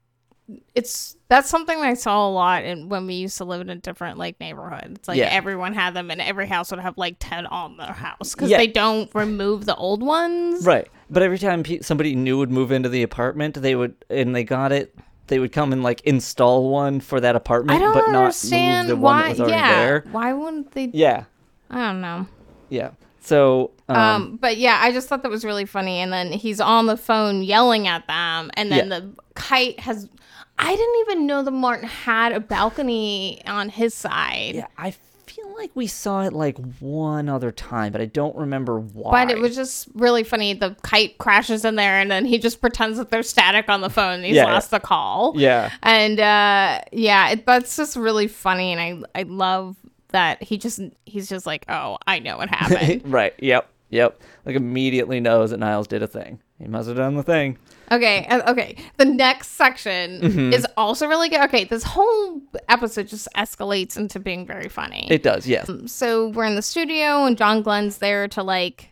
Speaker 2: it's that's something I saw a lot in when we used to live in a different like neighborhood. It's like
Speaker 1: Yeah.
Speaker 2: everyone had them, and every house would have like ten on their house because
Speaker 1: Yeah.
Speaker 2: they don't remove the old ones.
Speaker 1: Right, but every time pe- somebody new would move into the apartment, they would and they got it. They would come and like install one for that apartment,
Speaker 2: I don't
Speaker 1: but not
Speaker 2: understand
Speaker 1: move the one
Speaker 2: why.
Speaker 1: that was already
Speaker 2: yeah,
Speaker 1: there.
Speaker 2: why wouldn't they?
Speaker 1: Yeah,
Speaker 2: I don't know.
Speaker 1: yeah. So um,
Speaker 2: Um, but yeah, I just thought that was really funny. And then he's on the phone yelling at them, and then
Speaker 1: Yeah.
Speaker 2: the kite has. I didn't even know that Martin had a balcony on his side.
Speaker 1: yeah, I feel like we saw it like one other time, but I don't remember why.
Speaker 2: But it was just really funny. The kite crashes in there, and then he just pretends that there's static on the phone. And he's
Speaker 1: Yeah.
Speaker 2: lost the call.
Speaker 1: yeah.
Speaker 2: and uh, yeah, it, that's just really funny, and I I love that he just he's just like, oh, I know what happened. *laughs*
Speaker 1: right. Yep. Yep. Like immediately knows that Niles did a thing. He must have done the thing.
Speaker 2: Okay, uh, okay. The next section
Speaker 1: Mm-hmm.
Speaker 2: is also really good. Okay, this whole episode just escalates into being very funny.
Speaker 1: It does. Yes.
Speaker 2: so we're in the studio and John Glenn's there to like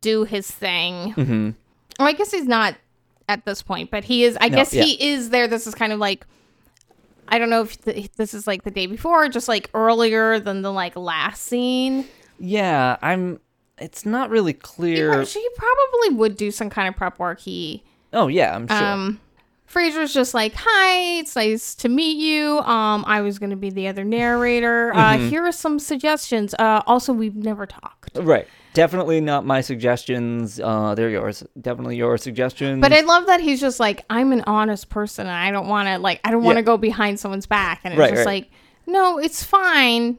Speaker 2: do his thing.
Speaker 1: Mm-hmm.
Speaker 2: Well, I guess he's not at this point, but he is. I guess
Speaker 1: yeah.
Speaker 2: he is there. This is kind of like I don't know if th- this is like the day before, or just like earlier than the like last scene.
Speaker 1: Yeah, I'm it's not really clear.
Speaker 2: she probably would do some kind of prep work. He
Speaker 1: oh yeah, I'm sure.
Speaker 2: um Frasier's just like, "Hi, it's nice to meet you. Um, I was going to be the other narrator. Uh,
Speaker 1: Mm-hmm.
Speaker 2: here are some suggestions. Uh, also, we've never talked,
Speaker 1: right. Definitely not my suggestions. Uh, they're yours. Definitely your suggestions.
Speaker 2: but I love that he's just like, I'm an honest person, and I don't want to like, I don't want to
Speaker 1: Yeah.
Speaker 2: go behind someone's back, and it's
Speaker 1: Right,
Speaker 2: just
Speaker 1: right.
Speaker 2: like, no, it's fine.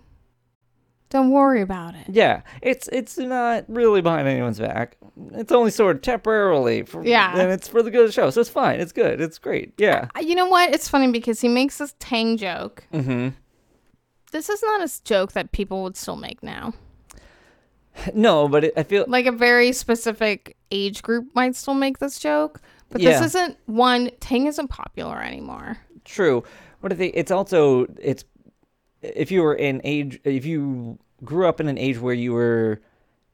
Speaker 2: Don't worry about it.
Speaker 1: yeah, it's it's not really behind anyone's back. It's only sort of temporarily. For,
Speaker 2: Yeah.
Speaker 1: and it's for the good of the show, so it's fine. It's good. It's great. Yeah.
Speaker 2: You know what? It's funny because he makes this Tang joke.
Speaker 1: Mm-hmm.
Speaker 2: This is not a joke that people would still make now.
Speaker 1: No, but it, I feel
Speaker 2: like a very specific age group might still make this joke, but
Speaker 1: Yeah.
Speaker 2: this isn't one. Tang isn't popular anymore.
Speaker 1: True. What I think it's also it's if you were in age if you grew up in an age where you were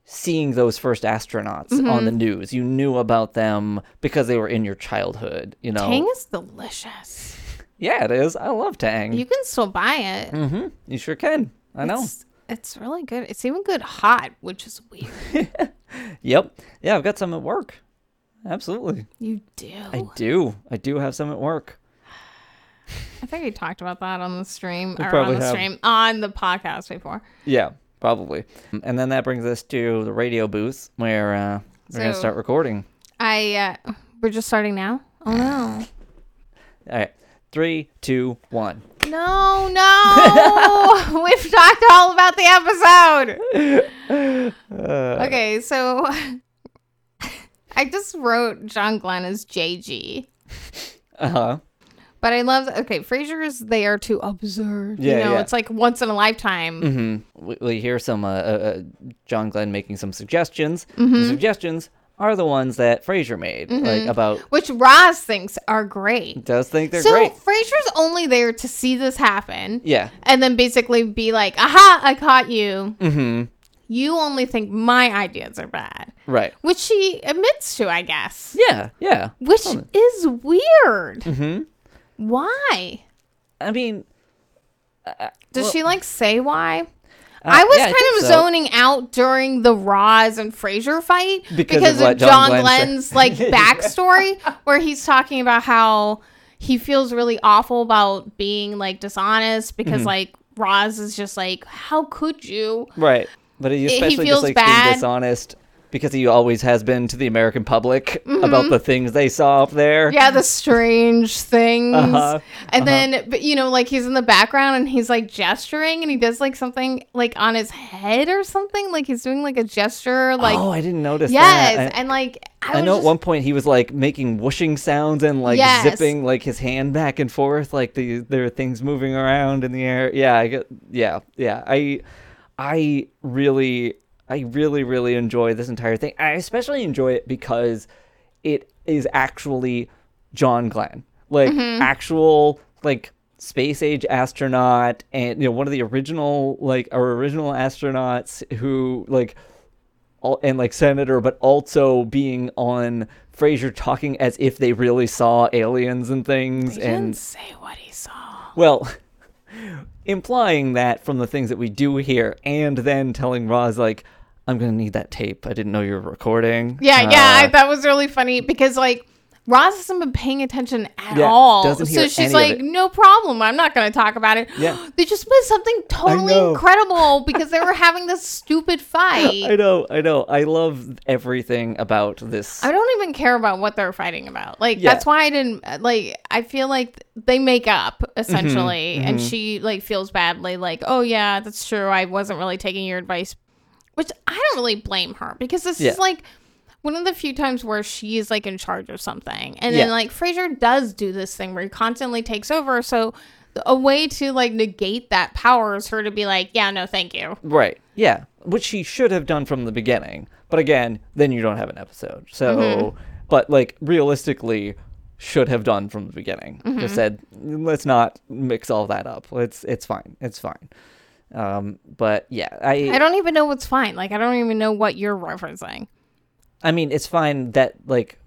Speaker 1: seeing those first astronauts on the
Speaker 2: Mm-hmm.
Speaker 1: news, you knew about them because they were in your childhood. You know.
Speaker 2: Tang is delicious. *laughs*
Speaker 1: Yeah, it is. I love Tang.
Speaker 2: You can still buy it.
Speaker 1: mm-hmm. You sure can. I know.
Speaker 2: It's, it's really good. It's even good hot, which is weird. *laughs*
Speaker 1: Yep. Yeah, I've got some at work. Absolutely.
Speaker 2: You do.
Speaker 1: I do. I do have some at work.
Speaker 2: I think we talked about that on the stream
Speaker 1: We
Speaker 2: or on the
Speaker 1: have.
Speaker 2: stream on the podcast before.
Speaker 1: Yeah, probably. And then that brings us to the radio booth where uh, we're going to start recording.
Speaker 2: I uh, we're just starting now. Oh no.
Speaker 1: All right. Three, two, one.
Speaker 2: No, no. *laughs* We've talked all about the episode.
Speaker 1: Uh,
Speaker 2: Okay, so *laughs* I just wrote John Glenn as JG.
Speaker 1: Uh huh.
Speaker 2: But I love okay, Frasier is there to observe.
Speaker 1: Yeah,
Speaker 2: you know,
Speaker 1: yeah.
Speaker 2: it's like once in a lifetime.
Speaker 1: Mm-hmm. We, we hear some uh, uh, uh, John Glenn making some suggestions.
Speaker 2: Mm-hmm.
Speaker 1: The suggestions are the ones that Frasier made, like about
Speaker 2: Which Roz thinks are great.
Speaker 1: does think they're
Speaker 2: so
Speaker 1: great.
Speaker 2: Frasier's only there to see this happen.
Speaker 1: Yeah.
Speaker 2: And then basically be like, aha, I caught you.
Speaker 1: Mm-hmm.
Speaker 2: You only think my ideas are bad.
Speaker 1: Right.
Speaker 2: Which she admits to, I guess.
Speaker 1: Yeah. Yeah.
Speaker 2: Which is weird.
Speaker 1: Mm-hmm.
Speaker 2: Why?
Speaker 1: I mean,
Speaker 2: Does
Speaker 1: Well-
Speaker 2: she like say why?
Speaker 1: uh,
Speaker 2: I was
Speaker 1: yeah,
Speaker 2: kind
Speaker 1: think
Speaker 2: of
Speaker 1: so.
Speaker 2: zoning out during the Roz and Frasier fight
Speaker 1: Because
Speaker 2: because,
Speaker 1: of
Speaker 2: of
Speaker 1: John
Speaker 2: John,
Speaker 1: said.
Speaker 2: Glenn's like *laughs* backstory, where he's talking about how he feels really awful about being like dishonest because
Speaker 1: Mm-hmm.
Speaker 2: like Roz is just like, how could you?
Speaker 1: Right. But he
Speaker 2: he
Speaker 1: especially
Speaker 2: feels
Speaker 1: just like
Speaker 2: bad.
Speaker 1: being dishonest because he always has been to the American public
Speaker 2: Mm-hmm.
Speaker 1: about the things they saw up there.
Speaker 2: Yeah, the strange *laughs* things.
Speaker 1: Uh-huh,
Speaker 2: And then, but you know, like he's in the background and he's like gesturing and he does like something like on his head or something. Like he's doing like a gesture. Like,
Speaker 1: oh, I didn't notice
Speaker 2: yes.
Speaker 1: that. I,
Speaker 2: and like, I,
Speaker 1: I know at one point he was like making whooshing sounds and like
Speaker 2: Yes.
Speaker 1: zipping like his hand back and forth, like the there are things moving around in the air. Yeah, I get. Yeah, yeah. I, I really, I really, really enjoy this entire thing. I especially enjoy it because it is actually John Glenn, like
Speaker 2: Mm-hmm.
Speaker 1: actual like space age astronaut, and you know one of the original like our original astronauts who like al- and like senator, but also being on Frasier talking as if they really saw aliens and things,
Speaker 2: He
Speaker 1: and
Speaker 2: didn't say what he saw.
Speaker 1: well, *laughs* implying that from the things that we do here, and then telling Roz like, "I'm gonna need that tape. I didn't know you were recording."
Speaker 2: Yeah, yeah, I,
Speaker 1: Uh,
Speaker 2: that was really funny because like Roz hasn't been paying attention at
Speaker 1: Yeah,
Speaker 2: all.
Speaker 1: doesn't hear
Speaker 2: so she's like, no problem. I'm not going to talk about it.
Speaker 1: Yeah. *gasps*
Speaker 2: they just did something totally incredible *laughs* because they were having this stupid fight.
Speaker 1: I know, I know. I love everything about this.
Speaker 2: I don't even care about what they're fighting about. Like
Speaker 1: Yeah.
Speaker 2: that's why I didn't like. I feel like they make up essentially,
Speaker 1: Mm-hmm,
Speaker 2: and she like feels badly. Like, oh yeah, that's true. I wasn't really taking your advice, which I don't really blame her because this
Speaker 1: Yeah.
Speaker 2: is like one of the few times where she's like in charge of something, and
Speaker 1: Yeah.
Speaker 2: then like Frasier does do this thing where he constantly takes over. So a way to like negate that power is her to be like, yeah, no, thank you.
Speaker 1: Right. Yeah. Which she should have done from the beginning. But again, then you don't have an episode. So,
Speaker 2: Mm-hmm.
Speaker 1: but like realistically, should have done from the beginning.
Speaker 2: Mm-hmm.
Speaker 1: Just said, let's not mix all that up. It's it's fine. It's fine. Um, but yeah, I
Speaker 2: I don't even know what's fine. Like I don't even know what you're referencing.
Speaker 1: I mean, it's fine that like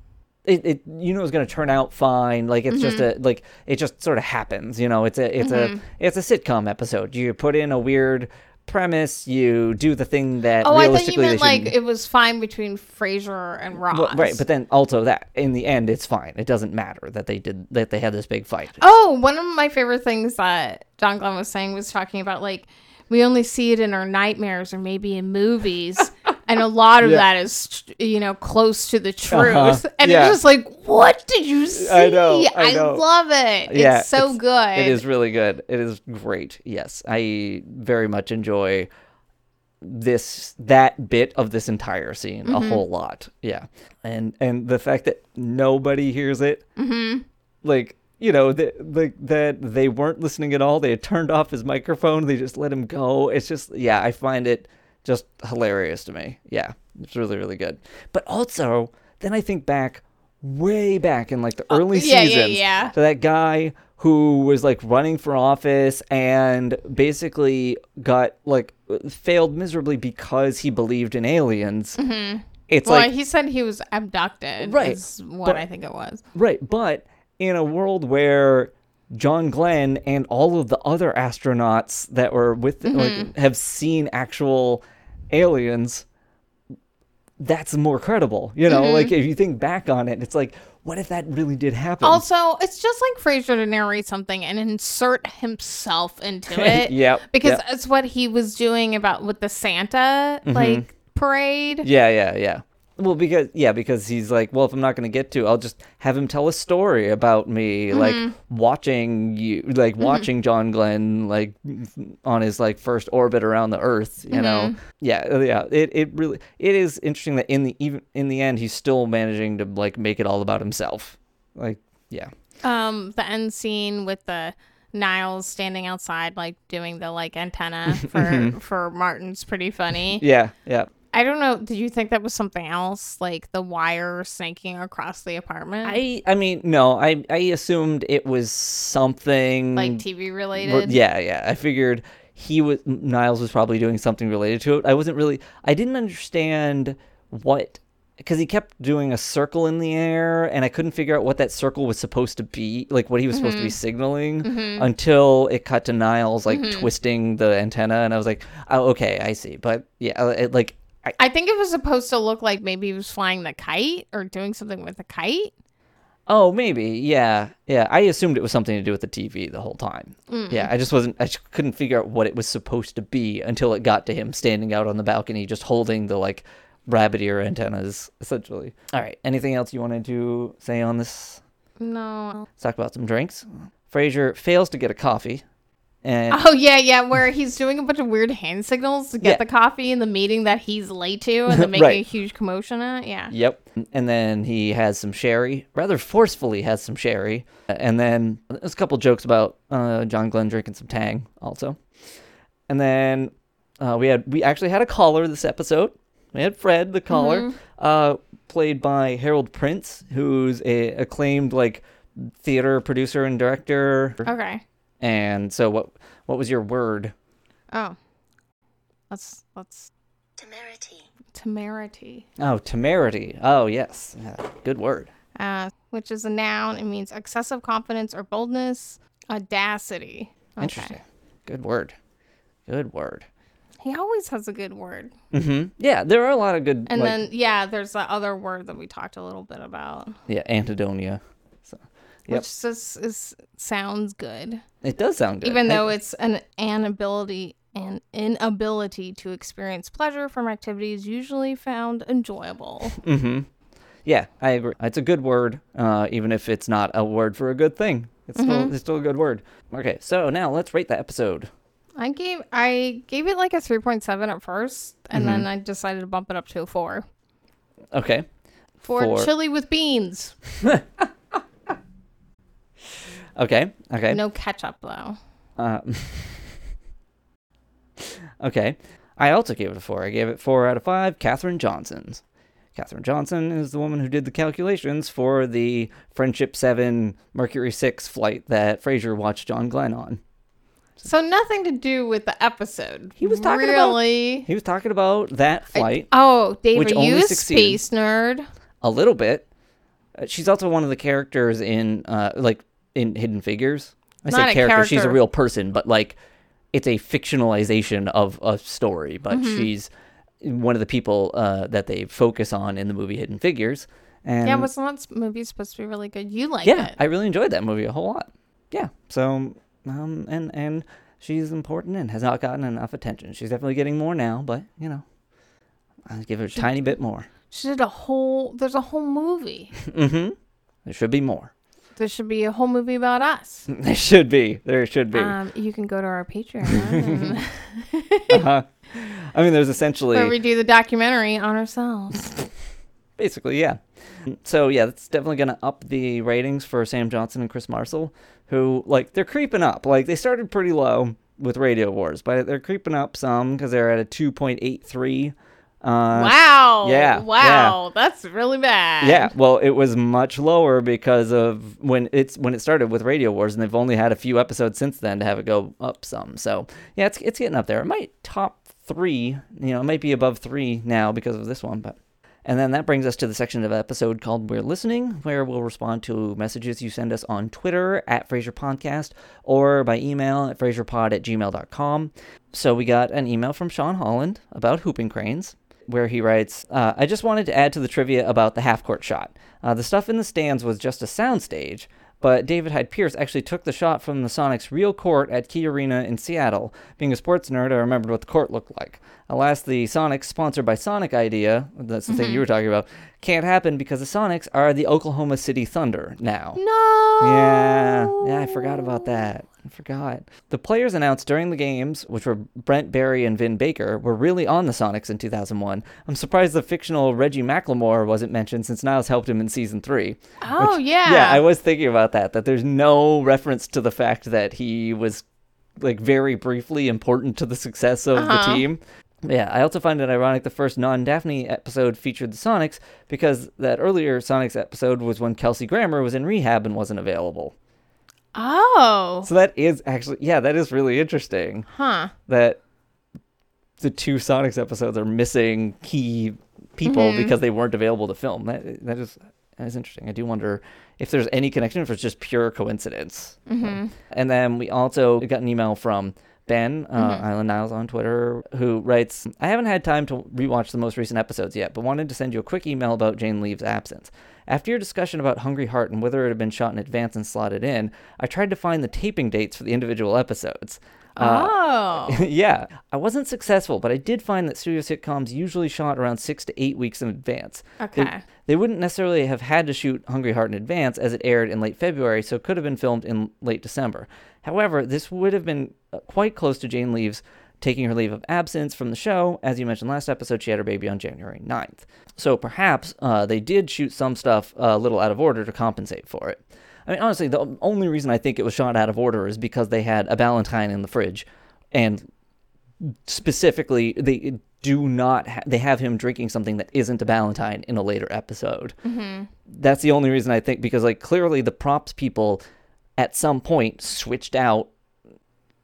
Speaker 1: it, it you know it's gonna turn out fine. Like it's just
Speaker 2: Mm-hmm.
Speaker 1: a like it just sort of happens. You know, it's a it's a it's a sitcom episode. You put in a weird premise, you do the thing that
Speaker 2: Oh, I thought you meant like it was fine between Frasier and Roz.
Speaker 1: Well, right, but then also that in the end, it's fine. It doesn't matter that they did that they had this big fight.
Speaker 2: Oh, one of my favorite things that John Glenn was saying was talking about like we only see it in our nightmares or maybe in movies. *laughs* and a lot of
Speaker 1: Yeah.
Speaker 2: that is, you know, close to the truth.
Speaker 1: Uh-huh.
Speaker 2: And
Speaker 1: Yeah.
Speaker 2: it's just like, what did you see?
Speaker 1: I know, I know.
Speaker 2: love it.
Speaker 1: Yeah,
Speaker 2: it's so
Speaker 1: it's-
Speaker 2: good.
Speaker 1: It is really good. It is great. Yes, I very much enjoy this that bit of this entire scene a whole lot. Yeah, and and the fact that nobody hears it, mm-hmm. like you know, that like that they weren't listening at all. They had turned off his microphone. They just let him go. It's just yeah, I find it just hilarious to me. Yeah, it's really really good. But also, then I think back way back in like the early
Speaker 2: yeah, yeah,
Speaker 1: seasons
Speaker 2: yeah.
Speaker 1: to that guy who was like running for office and basically got like failed miserably because he believed in aliens. Mm-hmm. It's
Speaker 2: well,
Speaker 1: like
Speaker 2: he said he was abducted.
Speaker 1: Right,
Speaker 2: Is what
Speaker 1: but-
Speaker 2: I think it was.
Speaker 1: right, but in a world where John Glenn and all of the other astronauts that were with
Speaker 2: Mm-hmm.
Speaker 1: like have seen actual aliens that's more credible you
Speaker 2: Mm-hmm.
Speaker 1: know like if you think back on it it's like what if that really did happen
Speaker 2: Also, it's just like Frasier to narrate something and insert himself into *laughs* it.
Speaker 1: Yep,
Speaker 2: Because
Speaker 1: yep.
Speaker 2: it's what he was doing about with the Santa
Speaker 1: Mm-hmm.
Speaker 2: like parade.
Speaker 1: Yeah, yeah, yeah. Well, because yeah, because he's like, well, if I'm not going to get to, I'll just have him tell a story about me,
Speaker 2: Mm-hmm.
Speaker 1: like watching you, like watching John Glenn, like on his like first orbit around the Earth. You know,
Speaker 2: Mm-hmm.
Speaker 1: yeah, uh, yeah. It it really it is interesting that in the even in the end, he's still managing to like make it all about himself. Like, yeah,
Speaker 2: Um, the end scene with the Niles standing outside, like doing the like antenna *laughs* for for Martin's pretty funny.
Speaker 1: Mm-hmm. yeah, yeah.
Speaker 2: I don't know. Did you think that was something else, like the wire snaking across the apartment,
Speaker 1: I I mean, no, I I assumed it was something
Speaker 2: like TV related?
Speaker 1: yeah, yeah. I figured he was Niles was probably doing something related to it. I wasn't really. I didn't understand what because he kept doing a circle in the air, and I couldn't figure out what that circle was supposed to be, like what he was supposed to be mm-hmm. signaling, mm-hmm. until it cut to Niles like mm-hmm. twisting the antenna, and I was like, oh, okay, I see. But yeah, it, like. I,
Speaker 2: I think it was supposed to look like maybe he was flying the kite or doing something with the kite.
Speaker 1: Oh, maybe. Yeah. Yeah. I assumed it was something to do with the TV the whole time.
Speaker 2: Mm.
Speaker 1: Yeah. I just wasn't, I just couldn't figure out what it was supposed to be until it got to him standing out on the balcony, just holding the like rabbit ear antennas, essentially. All right. Anything else you wanted to say on this?
Speaker 2: No.
Speaker 1: Let's talk about some drinks. Frasier fails to get a coffee. And
Speaker 2: Oh yeah, yeah. Where he's doing a bunch of weird hand signals to get
Speaker 1: Yeah.
Speaker 2: the coffee in the meeting that he's late to, and then *laughs* making
Speaker 1: Right.
Speaker 2: a huge commotion at. Yeah.
Speaker 1: Yep. And then he has some sherry, rather forcefully has some sherry. And then there's a couple jokes about uh, John Glenn drinking some Tang also. And then uh, we had we actually had a caller this episode. We had Fred, the caller, uh, played by Harold Prince, who's a acclaimed like theater producer and director.
Speaker 2: Okay.
Speaker 1: And so what what was your word?
Speaker 2: Oh. Let's let's
Speaker 3: Temerity.
Speaker 2: temerity.
Speaker 1: Oh, temerity. Oh, yes. Yeah, good word.
Speaker 2: Uh, which is a noun. It means excessive confidence or boldness. Audacity. Okay.
Speaker 1: Interesting. Good word. Good word.
Speaker 2: He always has a good word.
Speaker 1: hmm Yeah, there are a lot of good.
Speaker 2: And
Speaker 1: like,
Speaker 2: then yeah, there's that other word that we talked a little bit about,
Speaker 1: yeah, anhedonia. Yep.
Speaker 2: which just is sounds good,
Speaker 1: it does sound good.
Speaker 2: even
Speaker 1: I-
Speaker 2: though it's an inability an inability to experience pleasure from activities usually found enjoyable. *laughs*
Speaker 1: Mm-hmm. Yeah, I agree. It's a good word, uh, even if it's not a word for a good thing. It's still it's still a good word. Okay, so now let's rate the episode.
Speaker 2: I gave I gave it like a three point seven at first, and
Speaker 1: Mm-hmm.
Speaker 2: then I decided to bump it up to a four.
Speaker 1: Okay.
Speaker 2: For,
Speaker 1: For-
Speaker 2: chili with beans, *laughs*
Speaker 1: Okay. Okay.
Speaker 2: no ketchup though.
Speaker 1: Uh, *laughs* okay. I also gave it a four. I gave it four out of five. Katherine Johnson's. Katherine Johnson is the woman who did the calculations for the Friendship 7 Mercury 6 flight that Frasier watched John Glenn on.
Speaker 2: So nothing to do with the episode.
Speaker 1: He was talking about-
Speaker 2: really.
Speaker 1: He was talking about that flight
Speaker 2: Oh, Dave,
Speaker 1: Which
Speaker 2: are
Speaker 1: only
Speaker 2: you a
Speaker 1: succeeded.
Speaker 2: space nerd?
Speaker 1: a little bit. Uh, she's also one of the characters in uh like in Hidden Figures. I
Speaker 2: Not
Speaker 1: say
Speaker 2: a
Speaker 1: character, she's a real person, but like it's a fictionalization of a story, but she's one of the people uh, that they focus on in the movie Hidden Figures. And
Speaker 2: yeah, wasn't that movie supposed to be really good? You like
Speaker 1: yeah,
Speaker 2: it.
Speaker 1: I really enjoyed that movie a whole lot. Yeah. So um and and she's important and has not gotten enough attention. She's definitely getting more now, but you know, I'll give her a tiny bit more.
Speaker 2: She did a whole. There's a whole movie. *laughs*
Speaker 1: Mm-hmm. There should be more.
Speaker 2: There should be a whole movie about us. *laughs*
Speaker 1: There should be. There should be.
Speaker 2: Um, you can go to our Patreon *laughs* *laughs*
Speaker 1: uh-huh. I mean, there's essentially
Speaker 2: where we do the documentary on ourselves.
Speaker 1: basically yeah. So yeah, that's definitely gonna up the ratings for Sam Johnson and Chris Marcil, who like they're creeping up. Like they started pretty low with Radio Wars, but they're creeping up some because they're at a two point eight three. Uh,
Speaker 2: wow.
Speaker 1: yeah,
Speaker 2: Wow. That's really bad.
Speaker 1: Yeah, well, it was much lower because of when it's when it started with Radio Wars, and they've only had a few episodes since then to have it go up some. So yeah, it's it's getting up there. It might top three, you know, it might be above three now because of this one, but. And then that brings us to the section of the episode called We're Listening, where we'll respond to messages you send us on Twitter at Frasier Podcast or by email at frasierpod at gmail.com. So we got an email from Sean Holland about hooping cranes where he writes, uh, I just wanted to add to the trivia about the half court shot. Uh, the stuff in the stands was just a soundstage, but David Hyde Pierce actually took the shot from the Sonics' real court at Key Arena in Seattle. Being a sports nerd, I remembered what the court looked like. Alas, the Sonics, sponsored by Sonic Idea, that's the thing you were talking about, can't happen because the Sonics are the Oklahoma City Thunder now.
Speaker 2: No.
Speaker 1: Yeah, yeah, I forgot about that. I forgot. The players announced during the games, which were Brent Barry and Vin Baker, were really on the Sonics in 2001. I'm surprised the fictional Reggie McLemore wasn't mentioned since Niles helped him in season three.
Speaker 2: Oh yeah.
Speaker 1: Yeah, I was thinking about that. That there's no reference to the fact that he was like very briefly important to the success of
Speaker 2: Uh-huh.
Speaker 1: the team. Yeah, I also find it ironic the first non Daphne episode featured the Sonics because that earlier Sonics episode was when Kelsey Grammer was in rehab and wasn't available.
Speaker 2: Oh.
Speaker 1: So that is actually, yeah, that is really interesting
Speaker 2: Huh.
Speaker 1: that the two Sonics episodes are missing key people because they weren't available to film. That that is that is interesting. I do wonder if there's any connection, if it's just pure coincidence.
Speaker 2: Mm-hmm.
Speaker 1: And then we also got an email from Ben uh, Island Niles on Twitter who writes, "I haven't had time to rewatch the most recent episodes yet, but wanted to send you a quick email about Jane Leeves' absence." After your discussion about Hungry Heart and whether it had been shot in advance and slotted in, I tried to find the taping dates for the individual episodes. Uh,
Speaker 2: oh. *laughs*
Speaker 1: yeah, I wasn't successful, but I did find that studio sitcoms usually shot around six to eight weeks in advance. They-
Speaker 2: Okay.
Speaker 1: They, wouldn't necessarily have had to shoot Hungry Heart in advance as it aired in late February, so it could have been filmed in late December. However, this would have been uh, quite close to Jane Leeves taking her leave of absence from the show. As you mentioned last episode, she had her baby on January 9th. So perhaps uh, they did shoot some stuff a little out of order to compensate for it. I mean, honestly, the only reason I think it was shot out of order is because they had a Ballantine in the fridge, and specifically, they do not. Ha- they have him drinking something that isn't a Ballantine in a later episode.
Speaker 2: Mm-hmm.
Speaker 1: That's the only reason I think because, like, clearly the props people at some point switched out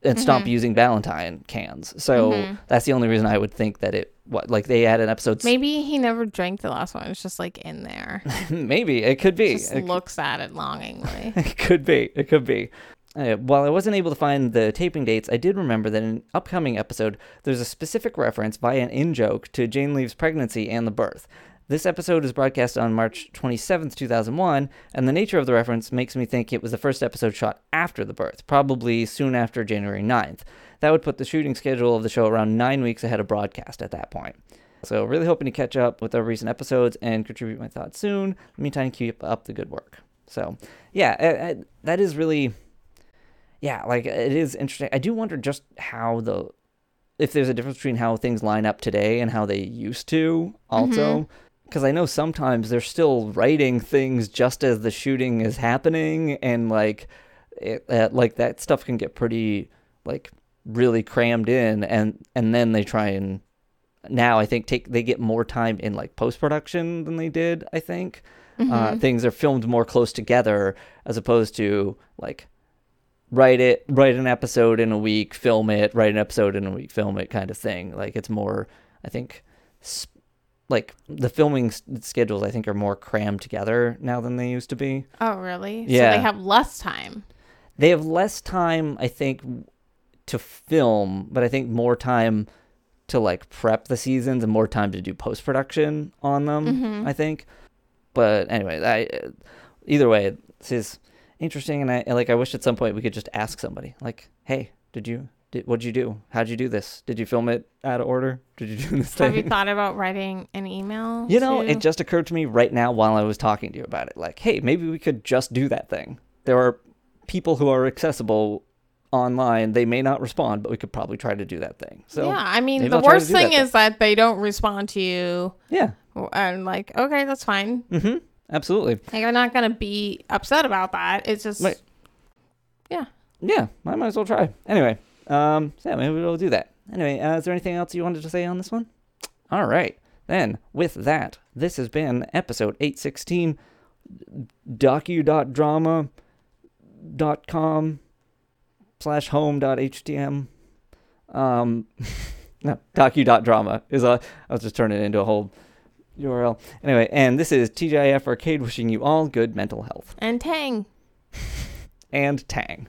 Speaker 1: and stopped using Ballantine cans. So
Speaker 2: Mhm.
Speaker 1: that's the only reason I would think that it. What like they had an episode.
Speaker 2: Maybe he never drank the last one. It's just like in there. *laughs*
Speaker 1: maybe it could be.
Speaker 2: Just
Speaker 1: It-
Speaker 2: looks at it longingly. *laughs*
Speaker 1: it could be. It could be. Uh, while I wasn't able to find the taping dates, I did remember that in an upcoming episode, there's a specific reference via an in joke to Jane Leeves' pregnancy and the birth. This episode is broadcast on March 27th, 2001, and the nature of the reference makes me think it was the first episode shot after the birth, probably soon after January 9th. That would put the shooting schedule of the show around nine weeks ahead of broadcast at that point. So, really hoping to catch up with our recent episodes and contribute my thoughts soon. In the meantime, keep up the good work. So, yeah, I, I, that is really, yeah, like it is interesting. I do wonder just how the, if there's a difference between how things line up today and how they used to, also. Mm-hmm. Because I know sometimes they're still writing things just as the shooting is happening, and like, it, uh, like that stuff can get pretty, like, really crammed in, and and then they try and now I think take they get more time in like post production than they did. I think uh, things are filmed more close together as opposed to like write it, write an episode in a week, film it, write an episode in a week, film it, kind of thing. Like it's more, I think, s- like the filming s- schedules. I think are more crammed together now than they used to be.
Speaker 2: oh, really? So
Speaker 1: Yeah.
Speaker 2: they have less time.
Speaker 1: They have less time, I think, to film, but I think more time to like prep the seasons and more time to do post production on them.
Speaker 2: Mhm.
Speaker 1: I think. But anyway, I either way, this is interesting, and I like. I wish at some point we could just ask somebody, like, "Hey, did you? Did, what'd you do? How'd you do this? Did you film it out of order? Did you do *laughs* this
Speaker 2: Have you thought about writing an email?
Speaker 1: You know,
Speaker 2: to-
Speaker 1: it just occurred to me right now while I was talking to you about it. Like, hey, maybe we could just do that thing. There are people who are accessible online. They may not respond, but we could probably try to do that thing. So,
Speaker 2: yeah, I mean, the
Speaker 1: I'll
Speaker 2: worst
Speaker 1: that
Speaker 2: thing
Speaker 1: thing.
Speaker 2: is that they don't respond to you,
Speaker 1: yeah.
Speaker 2: and like, okay, that's fine.
Speaker 1: Mm-hmm. Absolutely.
Speaker 2: Like, I'm not gonna be upset about that. It's just,
Speaker 1: Right.
Speaker 2: yeah.
Speaker 1: Yeah, I might as well try. Anyway, um, so yeah, maybe we'll do that. Anyway, uh, is there anything else you wanted to say on this one? All right. Then, with that, this has been episode 816 docu.drama.com slash home.htm. Um, *laughs* no, docu.drama is a, I was just turning it into a whole URL. Anyway, and this is TGIF Arcade wishing you all good mental health.
Speaker 2: And Tang. *laughs*
Speaker 1: And Tang.